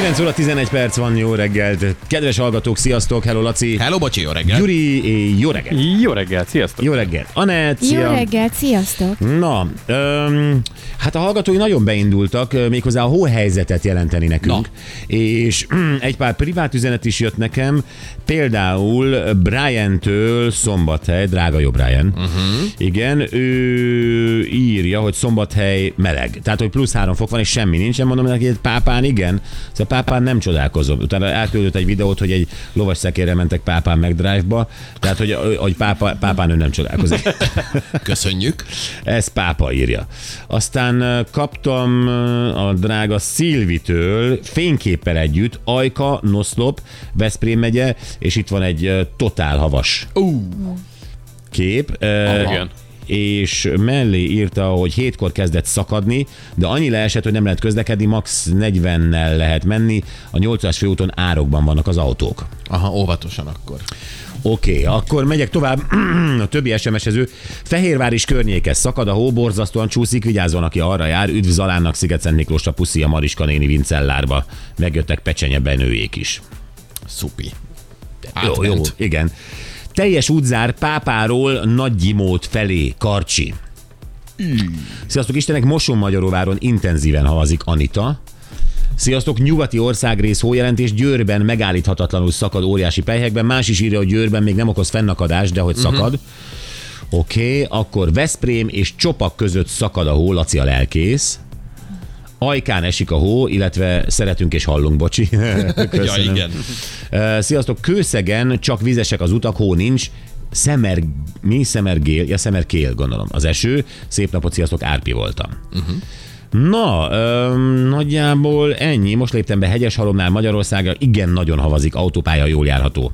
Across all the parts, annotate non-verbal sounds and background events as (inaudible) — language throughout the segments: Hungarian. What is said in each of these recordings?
9 óra 11 perc van, jó reggelt. Kedves hallgatók, sziasztok, hello Laci. Hello, bocsi, jó reggel. Gyuri, jó reggelt. Jó reggelt, sziasztok! Jó reggelt. Anett, Jó szia. reggelt, sziasztok! Na, öm, hát a hallgatói nagyon beindultak, ö, méghozzá a hóhelyzetet jelenteni nekünk. És egy pár privát üzenet is jött nekem, például Brian-től Szombathely, drága jó Brian. Uh-huh. Igen, ő írja, hogy Szombathely meleg. Tehát, hogy plusz három fok van, és semmi nincsen. Mondom neki, hogy pápán igen. Szóval pápán nem csodálkozom. Utána elküldött egy videót, hogy egy lovas szekérre mentek pápán meg drive-ba. Tehát, hogy, hogy pápa, pápán ő nem csodálkozik. (laughs) Köszönjük. Ez pápa írja. Aztán kaptam a drága Szilvitől fényképpel együtt Ajka, Noszlop, Veszprém megye, és itt van egy totál havas Uh, kép. Igen. És mellé írta, hogy hétkor kezdett szakadni, de annyi leesett, hogy nem lehet közlekedni, max 40-nel lehet menni, a 8-as főúton árokban vannak az autók. aha, óvatosan akkor. Oké, okay, akkor megyek tovább. (clears throat) a többi SMS-ező. Fehérvár is környéke szakad, a hó borzasztóan csúszik, vigyázzon, aki arra jár. Üdv Zalánnak, Sziget-Szent Miklósra, puszi a Mariska néni Vincellárba. Megjöttek pecsenye benőjék is. Szupi. Jó, jó, Átment. igen. Teljes útzár Pápáról Nagygyimót felé, Karcsi. Sziasztok, Istenek, Moson Magyaróváron intenzíven havazik Anita. Sziasztok, nyugati országrész hójelentés Győrben megállíthatatlanul szakad óriási pelyhekben. Más is írja, hogy Győrben még nem okoz fennakadást, de hogy szakad. Oké, okay, akkor Veszprém és Csopak között szakad a hó, Laci a lelkész. Ajkán esik a hó, illetve szeretünk és hallunk, bocsi. (laughs) Ja, igen. Sziasztok, Kőszegen csak vizesek az utak, hó nincs. Szemer, mi? Szemergél, ja Szemerkél gondolom. Az eső. Szép napot, sziasztok, Árpi voltam. Uh-huh. Na, öm, nagyjából ennyi. Most léptem be Hegyeshalomnál Magyarországra. Igen, nagyon havazik, autópálya jól járható.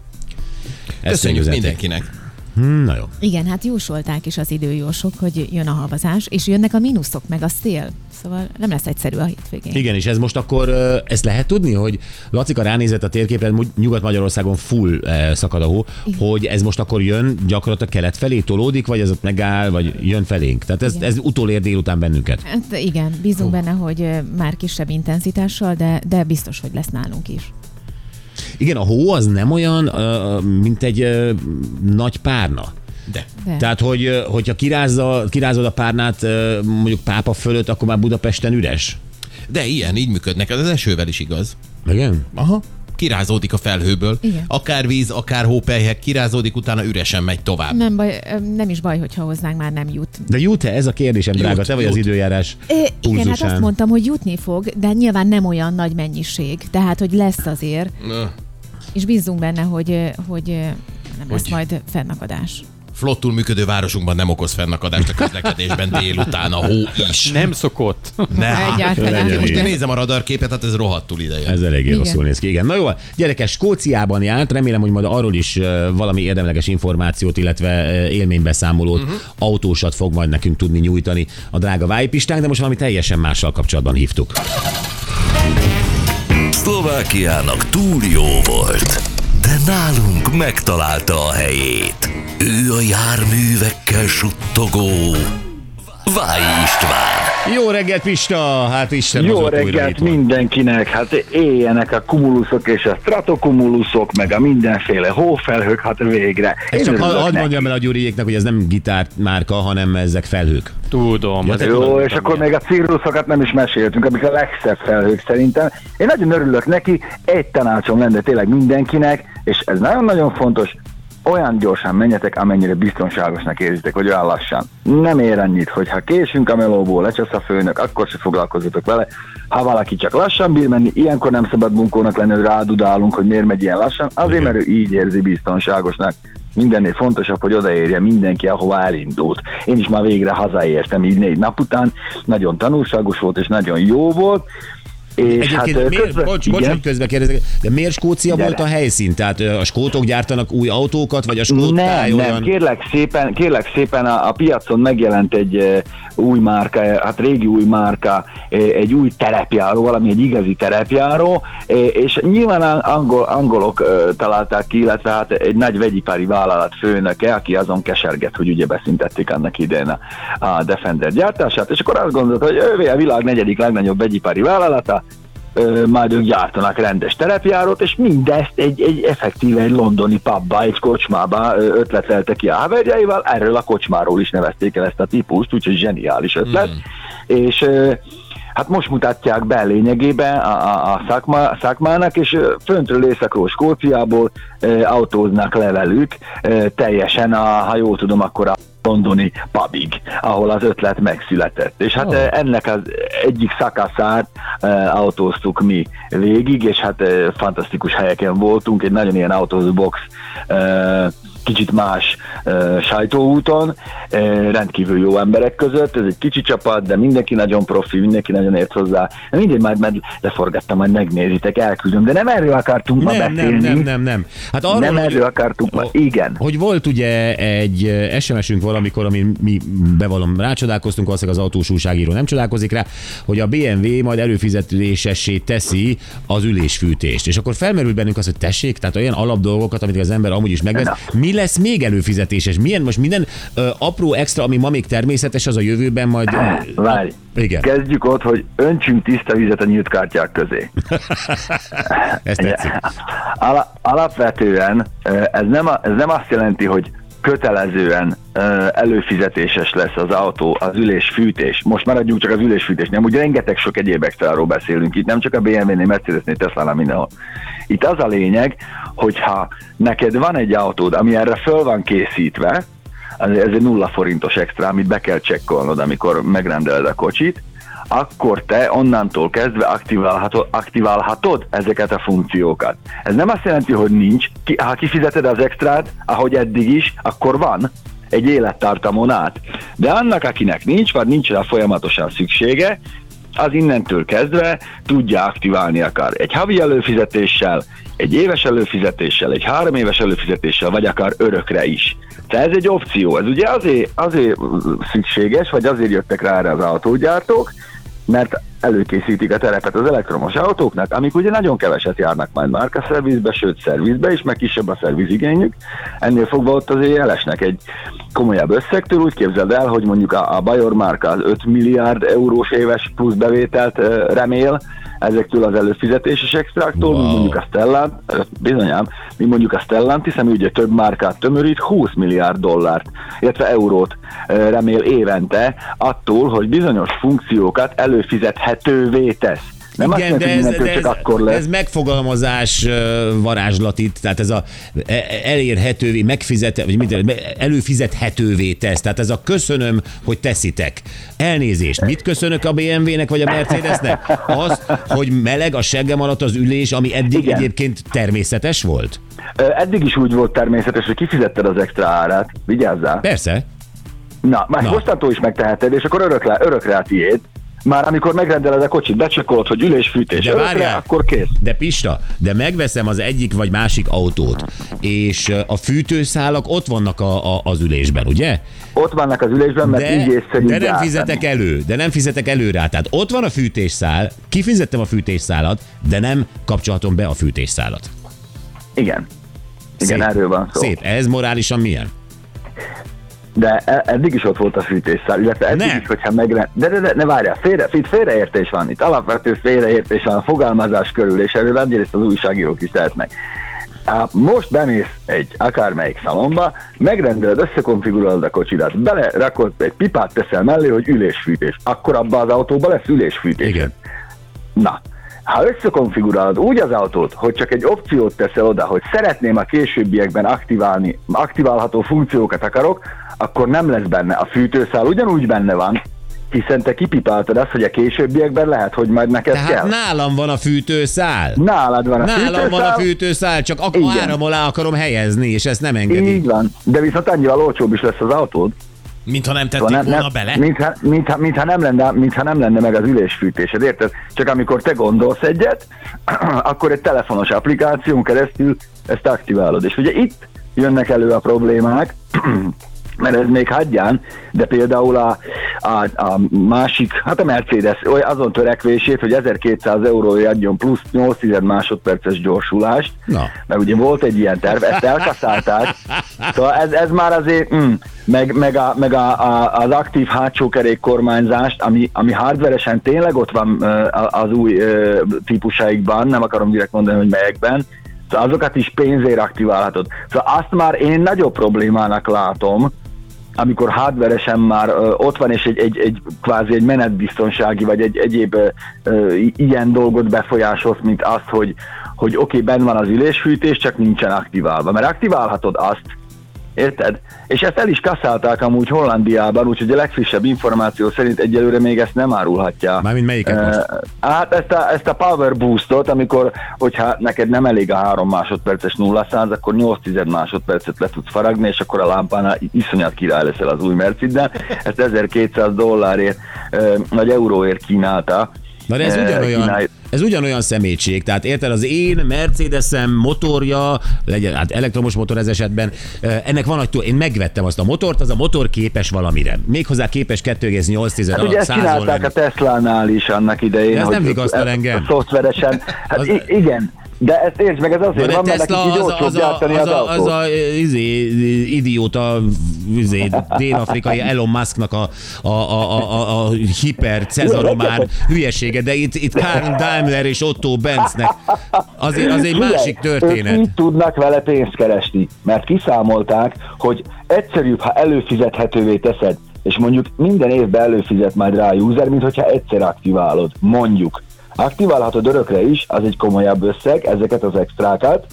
Ezt Köszönjük mindenkinek. Na jó. Igen, hát jósolták is az időjósok, hogy jön a havazás, és jönnek a mínuszok, meg a szél. Szóval nem lesz egyszerű a hétvégén. Igen, és ez most akkor, ezt lehet tudni, hogy Lacika ránézett a térképre, Nyugat-Magyarországon full szakad a hó, hogy ez most akkor jön gyakorlatilag kelet felé, tolódik, vagy ez ott megáll, vagy jön felénk. Tehát ez, Igen. ez utolér délután bennünket. Hát igen, bízunk benne, hogy már kisebb intenzitással, de, de biztos, hogy lesz nálunk is. Igen, a hó az nem olyan, mint egy nagy párna. De. De. Tehát, hogy hogyha kirázza, kirázod a párnát mondjuk pápa fölött, akkor már Budapesten üres. De ilyen, így működnek. Ez az esővel is igaz. Igen? Aha. Kirázódik a felhőből. Igen. Akár víz, akár hópelyhek, kirázódik, utána üresen megy tovább. Nem, baj, nem is baj, hogyha hozzánk már nem jut. De jut-e? Ez a kérdésem, drága. Jut, Te vagy az jut. időjárás É, igen, hát azt mondtam, hogy jutni fog, de nyilván nem olyan nagy mennyiség. Tehát, hogy lesz azért, Ö, és bízunk benne, hogy, hogy nem lesz Hogy? majd fennakadás. Flottul működő városunkban nem okoz fennakadást a közlekedésben délután a hó is. Nem szokott. Ne. Egyáltalán. Most én nézem a radarképet, hát ez rohadtul ideje. Ez eléggé Igen. rosszul néz ki. Igen. Na jó, gyerekes, Skóciában járt, remélem, hogy majd arról is valami érdemleges információt, illetve élménybeszámolót, uh-huh. autósat fog majd nekünk tudni nyújtani a drága vájpistánk, de most valami teljesen mással kapcsolatban hívtuk. Szlovákiának túl jó volt, de nálunk megtalálta a helyét. Ő a járművekkel suttogó Váj István. Jó reggelt, Pista! Hát Isten Jó reggelt mindenkinek, hát éljenek a kumuluszok és a stratokumulusok, meg a mindenféle hófelhők, hát végre. Én csak hadd mondjam el a Gyuriéknek, hogy ez nem gitármárka, hanem ezek felhők. Tudom. Ja, az egy- Jó, és akkor még a cirruszokat nem is meséltünk, amik a legszebb felhők szerintem. Én nagyon örülök neki, egy tanácsom lenne tényleg mindenkinek, és ez nagyon-nagyon fontos, olyan gyorsan menjetek, amennyire biztonságosnak érzitek, hogy olyan lassan. Nem ér annyit, hogy ha késünk a melóból, lecsasz a főnök, akkor se foglalkozzatok vele. Ha valaki csak lassan bír menni, ilyenkor nem szabad bunkónak lenni, hogy rádudálunk, hogy miért megy ilyen lassan, azért, mert ő így érzi biztonságosnak. Mindennél fontosabb, hogy odaérje mindenki, ahova elindult. Én is már végre hazaértem így négy nap után, nagyon tanulságos volt és nagyon jó volt. És Egyébként hát, miért, közben- bocs, bocs, hogy közbe kérdezek, de miért Skócia Gyere. volt a helyszín? Tehát a skótok gyártanak új autókat, vagy a skót Nem, táj nem, olyan... kérlek szépen, kérlek szépen a, a piacon megjelent egy új márka, hát régi új márka, egy új terepjáró, valami egy igazi terepjáró, és nyilván angol, angolok találták ki, illetve hát egy nagy vegyipari vállalat főnöke, aki azon keserget, hogy ugye beszintették annak idején a, a Defender gyártását, és akkor azt gondolta, hogy ővé a világ negyedik legnagyobb vegyipari vállalata, majd ők gyártanak rendes terepjárót, és mindezt egy, egy effektíve egy londoni pubba, egy kocsmába ötletelte ki a haverjaival, erről a kocsmáról is nevezték el ezt a típust, úgyhogy zseniális ötlet, és ö, Hát most mutatják be lényegében a, a, a szakma, szakmának, és föntről északról Skóciából ö, autóznak le velük, ö, teljesen, a, ha jól tudom, akkor a londoni pubig, ahol az ötlet megszületett. És hát Oh. oh. ennek az egyik szakaszát e, autóztuk mi végig, és hát e, fantasztikus helyeken voltunk, egy nagyon ilyen autózbox e, kicsit más e, sajtóúton, e, rendkívül jó emberek között, ez egy kicsi csapat, de mindenki nagyon profi, mindenki nagyon ért hozzá. Mindegy, majd, majd leforgattam, majd megnézitek, elküldöm, de nem erről akartunk ma Nem, beszélni. nem, nem, nem, nem. Hát arról, nem erről akartunk ma, igen. Hogy volt ugye egy SMS-ünk valamikor, ami mi bevallom rácsodálkoztunk, valószínűleg az autós újságíró nem csodálkozik rá, hogy a BMW majd előfizetésessé teszi az ülésfűtést. És akkor felmerül bennünk az, hogy tessék, tehát olyan alapdolgokat, amit az ember amúgy is megvesz, mi lesz még előfizetéses? Milyen most minden ö, apró extra, ami ma még természetes, az a jövőben majd... (clears throat) Várj, Igen. kezdjük ott, hogy öntsünk tiszta vizet a nyílt kártyák közé. (laughs) Ez tetszik. Ala, alapvetően ez nem, a, ez nem azt jelenti, hogy kötelezően előfizetéses lesz az autó, az ülésfűtés. Most maradjunk csak az ülésfűtés, nem? Ugye rengeteg sok egyéb extráról beszélünk itt, nem csak a BMW-nél, Mercedes-nél, Tesla-nál, mindenhol. Itt az a lényeg, hogyha neked van egy autód, ami erre föl van készítve, ez egy nulla forintos extra, amit be kell csekkolnod, amikor megrendeled a kocsit, akkor te onnantól kezdve aktiválhatod, aktiválhatod ezeket a funkciókat. Ez nem azt jelenti, hogy nincs. Ki, ha kifizeted az extrát, ahogy eddig is, akkor van egy élettartamon át. De annak, akinek nincs, vagy nincs rá folyamatosan szüksége, az innentől kezdve tudja aktiválni akár egy havi előfizetéssel, egy éves előfizetéssel, egy három éves előfizetéssel, vagy akár örökre is. Tehát ez egy opció. Ez ugye azért, azért szükséges, vagy azért jöttek rá erre az autógyártók, mert előkészítik a terepet az elektromos autóknak, amik ugye nagyon keveset járnak majd márka szervizbe, sőt szervizbe is, meg kisebb a szervizigényük. Ennél fogva ott azért elesnek egy komolyabb összegtől, úgy képzeld el, hogy mondjuk a, a Bajor márka az 5 milliárd eurós éves plusz bevételt remél, ezektől az előfizetéses extráktól, Wow. wow. mondjuk a Stellant, bizonyám, mi mondjuk a Stellant, hiszen ugye több márkát tömörít, 20 milliárd dollárt, illetve eurót ö, remél évente attól, hogy bizonyos funkciókat előfizethetővé tesz. Nem azt Igen, jelenti, de ez, de ez, akkor lesz. ez megfogalmazás varázslat itt, tehát ez a e- elérhetővé, megfizet, vagy mit, előfizethetővé tesz, tehát ez a köszönöm, hogy teszitek. Elnézést, mit köszönök a BMW-nek vagy a Mercedesnek? Az, hogy meleg a seggem alatt az ülés, ami eddig Igen. egyébként természetes volt? Eddig is úgy volt természetes, hogy kifizetted az extra árát, vigyázzál. Persze. Na, már mostantól is megteheted, és akkor örökre, örökre a tiéd. Már amikor megrendeled a kocsit, becsekolod, hogy ülésfűtés, De örökre, várjál. akkor kész. De Pista, de megveszem az egyik vagy másik autót, és a fűtőszálak ott vannak a, a, az ülésben, ugye? Ott vannak az ülésben, mert így De, észszerű de nem gyártani. fizetek elő, de nem fizetek elő rá. Tehát ott van a fűtésszál, kifizettem a fűtésszálat, de nem kapcsolatom be a fűtésszálat. Igen. Igen, Szép. erről van szó. Szép. Ez morálisan milyen? De e- eddig is ott volt a fűtésszál, illetve eddig Nem. is, hogyha megrend... De, de, de ne várjál, félre, itt félreértés van, itt alapvető félreértés van a fogalmazás körül, és erről egyrészt az újságírók is tehetnek. Most bemész egy akármelyik szalomba, megrendeled, összekonfigurálod a kocsidat, belerakod egy pipát teszel mellé, hogy ülésfűtés. Akkor abban az autóban lesz ülésfűtés. Igen. Na, ha összekonfigurálod úgy az autót, hogy csak egy opciót teszel oda, hogy szeretném a későbbiekben aktiválni, aktiválható funkciókat akarok, akkor nem lesz benne. A fűtőszál ugyanúgy benne van, hiszen te kipipáltad azt, hogy a későbbiekben lehet, hogy majd neked Tehát kell. nálam van a fűtőszál. Nálad van a Nálam fűtőszál. van a fűtőszál, csak ak- Igen. áram alá akarom helyezni, és ezt nem engedi. Így van. De viszont annyival olcsóbb is lesz az autód. Mintha nem tették Szóval volna bele. Mintha, mintha, mintha, nem lenne, mintha nem lenne meg az ülésfűtésed, érted? Csak amikor te gondolsz egyet, (clears throat) akkor egy telefonos applikáción keresztül ezt aktiválod. És ugye itt jönnek elő a problémák, (clears throat) mert ez még hagyján, de például a, a, a másik, hát a Mercedes azon törekvését, hogy 1200 euróért adjon plusz 8 másodperces gyorsulást, Na. mert ugye volt egy ilyen terv, ezt elkaszálták, szóval ez, ez már azért, mm, meg, meg, a, meg a, a, az aktív hátsó kerék kormányzást, ami, ami hardveresen tényleg ott van az új típusaikban, nem akarom direkt mondani, hogy melyekben, szóval azokat is pénzért aktiválhatod. Szóval azt már én nagyobb problémának látom, amikor hardveresen már ott van, és egy, egy, egy kvázi egy menetbiztonsági, vagy egy egyéb ilyen dolgot befolyásolsz, mint az, hogy, hogy oké, okay, benn van az ülésfűtés, csak nincsen aktiválva. Mert aktiválhatod azt, Érted? És ezt el is kaszálták amúgy Hollandiában, úgyhogy a legfrissebb információ szerint egyelőre még ezt nem árulhatja. Mármint melyiket most? Hát ezt a, ezt a power boostot, amikor, hogyha neked nem elég a 3 másodperces 0 száz, akkor 8 tized másodpercet le tudsz faragni, és akkor a lámpánál iszonyat király leszel az új Mercedes. Ezt 1200 dollárért, eh, vagy euróért kínálta. Na de ez Eh, ugyanolyan, kínálj- ez ugyanolyan szemétség. Tehát érted, az én Mercedesem motorja, legyen hát elektromos motor ez esetben, eh, ennek van egy én megvettem azt a motort, az a motor képes valamire. Méghozzá képes 2,8 Hát ugye ezt 100 csinálták a Teslánál is annak idején. De ez nem vigasztal engem. Szoftveresen. Hát az... igen, de ezt értsd meg, ez azért de van, mert Tesla nekik így az az a, az az a, az a izé, idióta izé, dél-afrikai Elon Musknak a, a, a, a, a, hiper cezaromán hülyesége, de itt, itt Karl Daimler és Otto Benznek azért az egy másik Ők történet. így tudnak vele pénzt keresni, mert kiszámolták, hogy egyszerűbb, ha előfizethetővé teszed, és mondjuk minden évben előfizet majd rá a user, mint hogyha egyszer aktiválod, mondjuk. Aktiválhatod örökre is, az egy komolyabb összeg, ezeket az extrákat,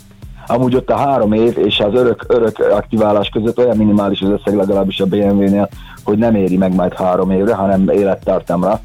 Amúgy ott a három év és az örök, örök aktiválás között olyan minimális az összeg legalábbis a BMW-nél, hogy nem éri meg majd három évre, hanem élettartamra.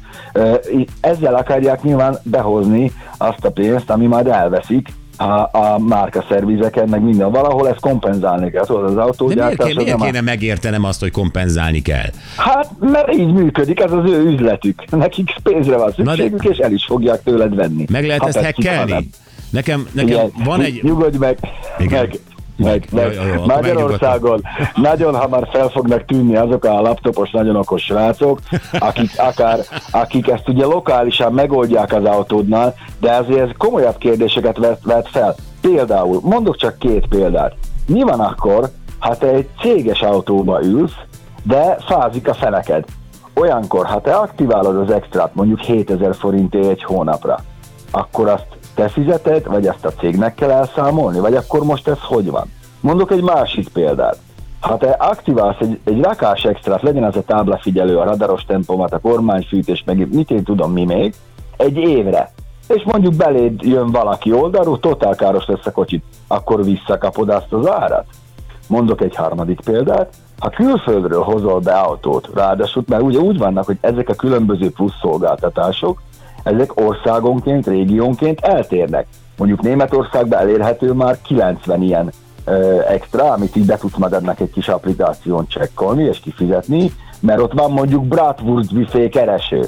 Ezzel akarják nyilván behozni azt a pénzt, ami majd elveszik a, a márkaszervizeken, meg minden. Valahol ezt kompenzálni kell. Tudod, az De miért, autógyártás... kéne, az miért a- kéne megértenem azt, hogy kompenzálni kell? Hát, mert így működik, ez az ő üzletük. Nekik pénzre van Na de- szükségük, és el is fogják tőled venni. Meg lehet Ha ezt hackelni? Nekem, nekem Igen. van egy... Nyugodj meg. Igen. Meg. Meg, Meg. Jó, jó, Magyarországon nagyon hamar fel fognak tűnni azok a laptopos, nagyon okos srácok, akik, akár, akik ezt ugye lokálisan megoldják az autódnál, de azért ez komolyabb kérdéseket vet, vet fel. Például, mondok csak két példát. Mi van akkor, ha te egy céges autóba ülsz, de fázik a feneked? Olyankor, ha te aktiválod az extrát mondjuk 7000 forintért egy hónapra, akkor azt te fizeted, vagy ezt a cégnek kell elszámolni, vagy akkor most ez hogy van? Mondok egy másik példát. Ha te aktiválsz egy, egy rakás extrát, legyen az a táblafigyelő, a radaros tempomat, a kormányfűtés, meg mit én tudom mi még, egy évre, és mondjuk beléd jön valaki oldalról, totál káros lesz a kocsit, akkor visszakapod azt az árat? Mondok egy harmadik példát, ha külföldről hozol be autót, ráadásul, mert ugye úgy vannak, hogy ezek a különböző plusz szolgáltatások, ezek országonként, régiónként eltérnek. Mondjuk Németországban elérhető már 90 ilyen ö, extra, amit így be tudsz magadnak egy kis applikáción csekkolni és kifizetni, mert ott van mondjuk Bratwurst buffet kereső.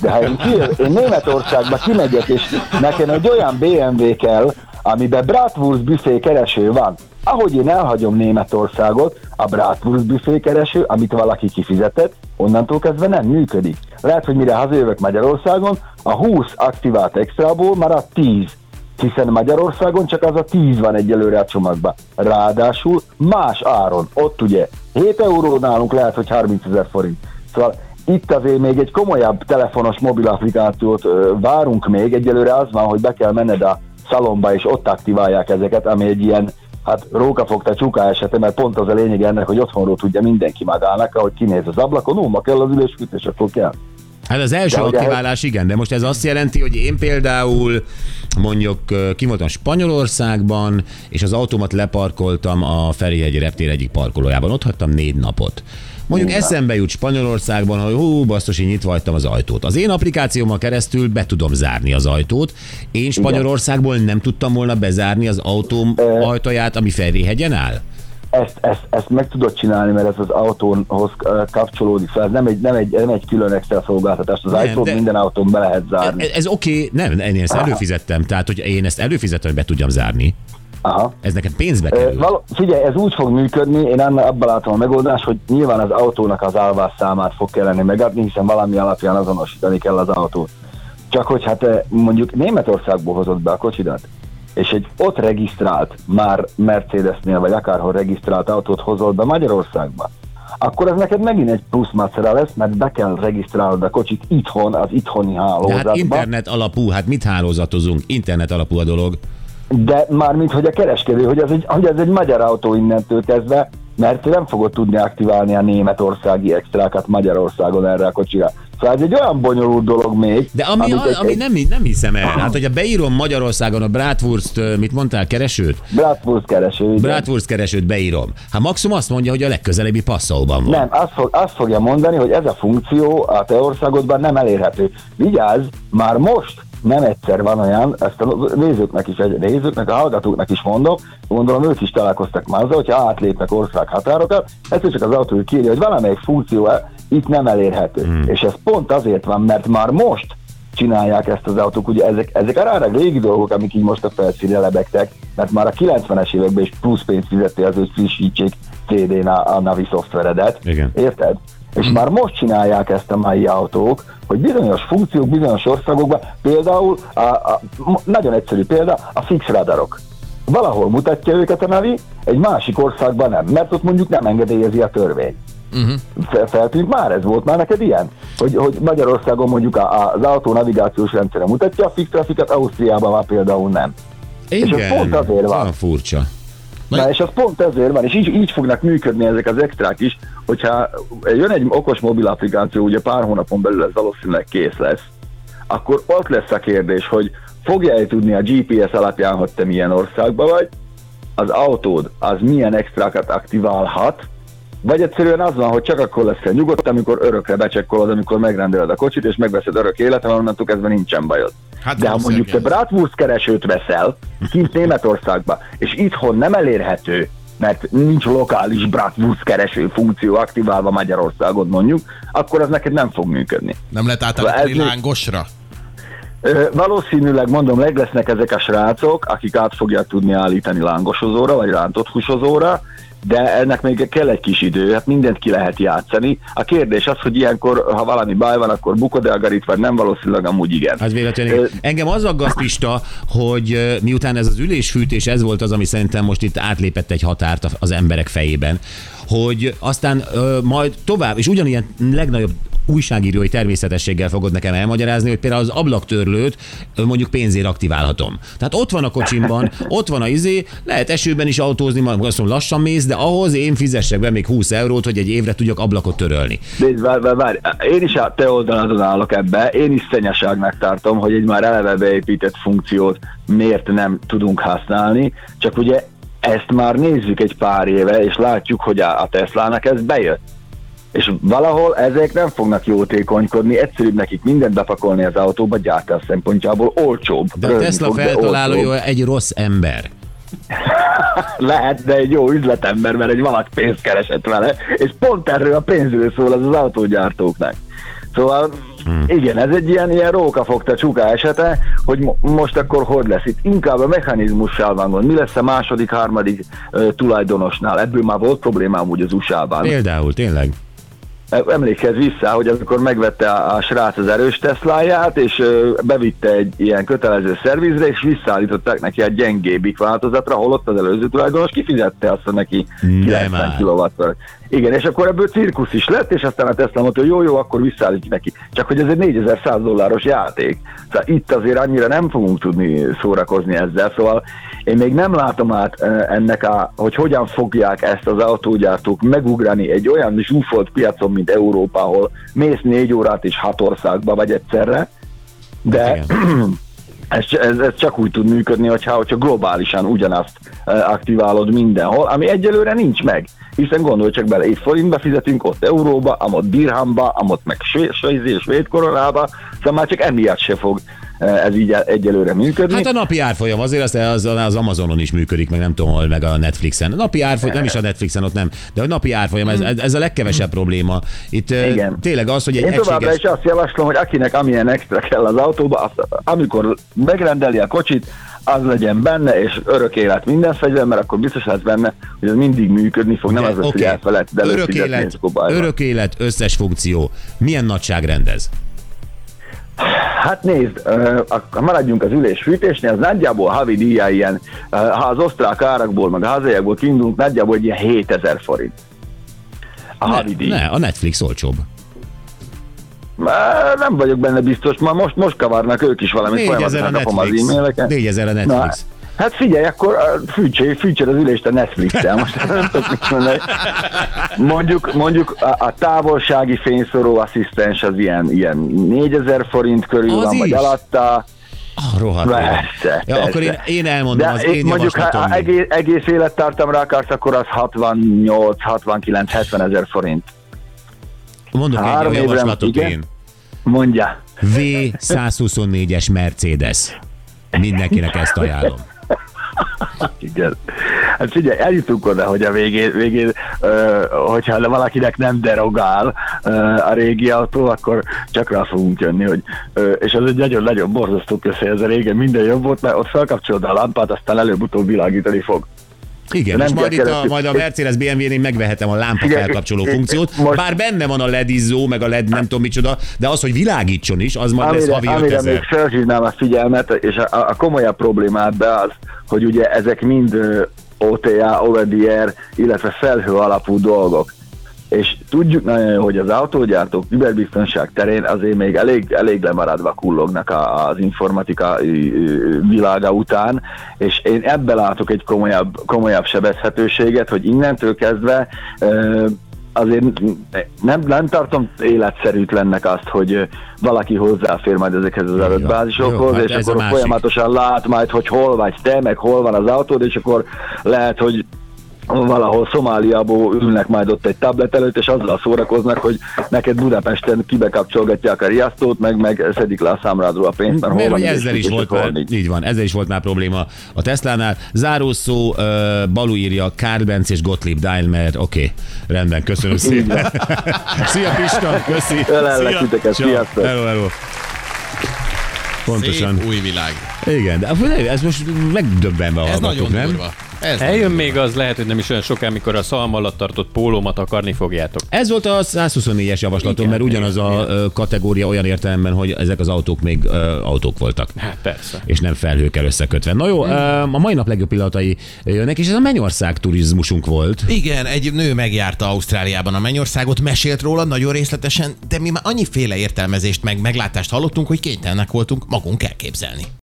De ha én, kijön, én Németországba kimegyek, és nekem egy olyan BMW kell, amiben Bratwurst buffet kereső van, ahogy én elhagyom Németországot, a Bratwurst buffet kereső, amit valaki kifizetett, onnantól kezdve nem működik. Lehet, hogy mire hazajövök Magyarországon, a 20 aktivált extrából már a 10 hiszen Magyarországon csak az a 10 van egyelőre a csomagban. Ráadásul más áron, ott ugye 7 euró nálunk lehet, hogy 30 ezer forint. Szóval itt azért még egy komolyabb telefonos mobil applikációt ö, várunk még, egyelőre az van, hogy be kell menned a szalomba, és ott aktiválják ezeket, ami egy ilyen hát rókafogta csuká esete, mert pont az a lényeg ennek, hogy otthonról tudja mindenki magának, ahogy kinéz az ablakon, ó, ma kell az ülésfűtés, akkor kell. Hát az első De aktiválás igen, de most ez azt jelenti, hogy én például mondjuk ö, ki voltam Spanyolországban, és az autómat leparkoltam a Ferihegyi reptér egyik parkolójában. Ott hagytam négy napot. Mondjuk Igen. eszembe jut Spanyolországban, hogy hú, basszus, én nyitva hagytam az ajtót. Az én applikációmon keresztül be tudom zárni az ajtót. Én Spanyolországból nem tudtam volna bezárni az autóm ajtaját, ami Ferihegyen áll? ezt, ezt, ezt meg tudod csinálni, mert ez az autóhoz ö, kapcsolódik fel. Ez nem egy, nem egy, nem egy külön extra szolgáltatás. Az Nem, iPhone de- minden autón be lehet zárni. Ez, ez oké, okay. nem, én ezt előfizettem, tehát hogy én ezt előfizettem, hogy be tudjam zárni, Aha. ez nekem pénzbe kerül. Val- figyelj, ez úgy fog működni, én anna- abban látom a megoldást, hogy nyilván az autónak az állvás számát fog kellene megadni, hiszen valami alapján azonosítani kell az autót. Csak hogy hát mondjuk Németországból hozott be a kocsidat, és egy ott regisztrált, már Mercedesnél, vagy akárhol regisztrált autót hozol be Magyarországba, akkor ez neked megint egy plusz macera lesz, mert be kell regisztrálnod a kocsit itthon, az itthoni De hálózatba. hát internet alapú, hát mit hálózatozunk? Internet alapú a dolog. De már mint hogy a kereskedő, hogy ez egy, hogy ez egy magyar autó innentől kezdve, mert nem fogod tudni aktiválni a németországi extrákat Magyarországon erre a kocsira. Szóval ez egy olyan bonyolult dolog még. De ami, a, egy- ami egy nem, nem hiszem el. Hát, hogyha beírom Magyarországon a Bratwurst, mit mondtál, keresőt? Bratwurst kereső. igen. Bratwurst keresőt beírom. Hát maximum azt mondja, hogy a legközelebbi passzóban van. Nem, azt, fog, azt fogja mondani, hogy ez a funkció a te országodban nem elérhető. Vigyázz, már most nem egyszer van olyan, ezt a nézőknek is, egy nézőknek, a hallgatóknak is mondom, gondolom ők is találkoztak már azzal, hogyha átlépnek ország határokat, egyszer csak az autó kírja, hogy valamelyik funkció itt nem elérhető. Hmm. És ez pont azért van, mert már most csinálják ezt az autók, ugye ezek, ezek aránylag régi dolgok, amik így most a felszínre lebegtek, mert már a 90-es években is plusz pénzt fizettél az, hogy frissítsék CD-n a, a Navi szoftveredet. Igen. Érted? És már most csinálják ezt a mai autók, hogy bizonyos funkciók bizonyos országokban, például, a, a, nagyon egyszerű példa, a fix radarok. Valahol mutatja őket a Navi, egy másik országban nem, mert ott mondjuk nem engedélyezi a törvény. Uh-huh. Feltűnt már, ez volt már neked ilyen? Hogy, hogy Magyarországon mondjuk az autó navigációs rendszere mutatja a fix trafikat, Ausztriában már például nem. Igen, ez pont azért van. Olyan furcsa. Na és az pont ezért van, és így, így fognak működni ezek az extrák is, hogyha jön egy okos mobil applikáció, ugye pár hónapon belül ez valószínűleg kész lesz, akkor ott lesz a kérdés, hogy fogja-e tudni a GPS alapján, hogy te milyen országban vagy, az autód az milyen extrákat aktiválhat, vagy egyszerűen az van, hogy csak akkor lesz nyugodt, amikor örökre becsekkolod, amikor megrendeled a kocsit, és megveszed örök életet, onnantól kezdve nincsen bajod. Hát De ha mondjuk te. Bratwurst keresőt veszel, kint Németországba, és itthon nem elérhető, mert nincs lokális Bratwurst kereső funkció aktiválva Magyarországon mondjuk, akkor az neked nem fog működni. Nem lehet Ez átállítani lángosra? Valószínűleg mondom, meg lesznek ezek a srácok, akik át fogják tudni állítani lángosozóra, vagy rántott húsozóra, de ennek még kell egy kis idő, hát mindent ki lehet játszani. A kérdés az, hogy ilyenkor, ha valami baj van, akkor bukod-e a garit, vagy nem, valószínűleg amúgy igen. Az véletlenül. Ö, Engem az aggaszt, Pista, hogy miután ez az ülésfűtés, ez volt az, ami szerintem most itt átlépett egy határt az emberek fejében, hogy aztán ö, majd tovább, és ugyanilyen legnagyobb újságírói természetességgel fogod nekem elmagyarázni, hogy például az ablaktörlőt mondjuk pénzért aktiválhatom. Tehát ott van a kocsimban, ott van a izé, lehet esőben is autózni, majd azt mondom, lassan mész, de ahhoz én fizessek be még 20 eurót, hogy egy évre tudjak ablakot törölni. Nézd, várj, várj, várj. Én is a te oldaladon állok ebbe. Én is szenyeságnak tartom, hogy egy már eleve beépített funkciót miért nem tudunk használni. Csak ugye ezt már nézzük egy pár éve, és látjuk, hogy a Teslának ez bejött. És valahol ezek nem fognak jótékonykodni, egyszerűbb nekik mindent bepakolni az autóba gyártás szempontjából olcsóbb. De a Tesla fog, feltalálója olcsóbb. egy rossz ember. (laughs) Lehet, de egy jó üzletember, mert egy valaki pénzt keresett vele, és pont erről a pénzről szól az az autógyártóknak. Szóval hmm. igen, ez egy ilyen, ilyen rókafogta csuka esete, hogy mo- most akkor hogy lesz itt. Inkább a mechanizmussal van gond. Mi lesz a második, harmadik uh, tulajdonosnál? Ebből már volt problémám úgy az USA-ban. Például, tényleg. Emlékezz vissza, hogy amikor megvette a, a srác az erős Tesláját, és bevitte egy ilyen kötelező szervizre, és visszaállították neki a gyengébbik változatra, holott az előző tulajdonos kifizette azt a neki Nem 90 áll. kW. Igen, és akkor ebből cirkusz is lett, és aztán a Tesla mondta, hogy jó, jó, akkor visszaállítjuk neki. Csak hogy ez egy 4100 dolláros játék. Szóval itt azért annyira nem fogunk tudni szórakozni ezzel, szóval én még nem látom át ö, ennek, a, hogy hogyan fogják ezt az autógyártók megugrani egy olyan zsúfolt piacon, mint Európa, ahol mész négy órát és hat országba vagy egyszerre, de Igen. (clears throat) ez, ez, ez csak úgy tud működni, hogyha, hogyha globálisan ugyanazt eh, aktiválod mindenhol, ami egyelőre nincs meg. Hiszen gondolj csak bele, itt forintba fizetünk, ott euróba, amott dirhamba, amott meg své- svéd, svéd koronába, szóval már csak emiatt se fog ez így egyelőre működni. Hát a napi árfolyam azért az, az, az Amazonon is működik, meg nem tudom hol, meg a Netflixen. A napi árfolyam, nem is a Netflixen, ott nem, de a napi árfolyam, ez, ez a legkevesebb probléma. Itt Igen. tényleg az, hogy egy Én továbbra egységes... is azt javaslom, hogy akinek amilyen extra kell az autóba, azt, amikor megrendeli a kocsit, az legyen benne, és örök élet minden fegyver, mert akkor biztos lesz benne, hogy ez mindig működni fog, nem az lesz, hogy Oké. elfelejt, de örök élet, örök élet, összes funkció. Milyen nagyságrend ez? Hát nézd, akkor maradjunk az ülés-fűtésnél, az nagyjából havi díja ilyen, ha az osztrák árakból, meg a hazaiakból kiindulunk, nagyjából egy ilyen 7000 forint. A havi díj. Ne, a Netflix olcsóbb. Nem vagyok benne biztos, már most, most kavarnak ők is valamit, 4000 a folyamatosan kapom az Netflix. e-maileket. 4000 a Na, Netflix. Hát figyelj, akkor ö, fűtsé, fűtsed az ülést a Netflix-tel. Most nem tudok mit mondani. Mondjuk, mondjuk a, a távolsági fényszoró asszisztens az ilyen, ilyen 4000 forint körül Az van, vagy is? alatta. Ah, rohadt. jó. Persze, Ja, akkor én, persze. én elmondom De az én mondjuk, ha, ha egész, egész élettartamra akarsz, akkor az 68, 69, 70 ezer forint. Mondok egy három évre- javaslatot én. Mondja. V124-es Mercedes. Mindenkinek ezt ajánlom. Igen. Hát figyelj, eljutunk oda, hogy a végén, végén ö, hogyha valakinek nem derogál ö, a régi autó, akkor csak rá fogunk jönni, hogy ö, és az egy nagyon-nagyon borzasztó közhely, ez a régen minden jobb volt, mert ott felkapcsolod a lámpát, aztán előbb-utóbb világítani fog. Igen, Nem és majd itt a, majd a Mercedes BMW-n megvehetem a lámpa Figyelj, felkapcsoló funkciót, most- bár benne van a ledizzó, meg a led nem tudom micsoda, de az, hogy világítson is, az majd lesz amire, havi amire 5000. még felhívnám a figyelmet, és a, a komolyabb problémát be az, hogy ugye ezek mind OTA, over the air, illetve felhő alapú dolgok. És tudjuk nagyon jó, hogy az autógyártók kiberbiztonság terén azért még elég, elég lemaradva kullognak az informatika világa után, és én ebben látok egy komolyabb, komolyabb sebezhetőséget, hogy innentől kezdve azért nem, nem tartom életszerűtlennek azt, hogy valaki hozzáfér majd ezekhez az adatbázisokhoz, hát és akkor folyamatosan lát majd, hogy hol vagy te, meg hol van az autód, és akkor lehet, hogy valahol Szomáliából ülnek majd ott egy tablet előtt, és azzal szórakoznak, hogy neked Budapesten kibekapcsolgatják a riasztót, meg, meg szedik le a számládról a pénzt, mert hol Mert van ezzel is volt már, így van, ezzel is volt már probléma a Teslánál. Zárószó, uh, Balu írja, Karl Benz és Gottlieb Daimler, oké, okay, rendben, köszönöm szépen. (laughs) Szia Pista, köszi. Ölellek Szia. titeket, sziasztok. Hello, hello. Pontosan. Szép új világ. Igen, de ez most megdöbbenve Ez hallgatok, nagyon nem? durva. Ez Eljön még az, lehet, hogy nem is olyan soká, amikor a szalm alatt tartott pólómat akarni fogjátok. Ez volt a 124-es javaslatom, Igen, mert ugyanaz igen, a ö, kategória olyan értelemben, hogy ezek az autók még ö, autók voltak. Hát persze. és nem felhőkkel összekötve. Na jó, ö, a mai nap legjobb pillanatai jönnek, és ez a Mennyország turizmusunk volt. Igen, egy nő megjárta Ausztráliában a Mennyországot, mesélt róla nagyon részletesen, de mi már annyiféle értelmezést meg meglátást hallottunk, hogy kénytelenek voltunk magunk elképzelni.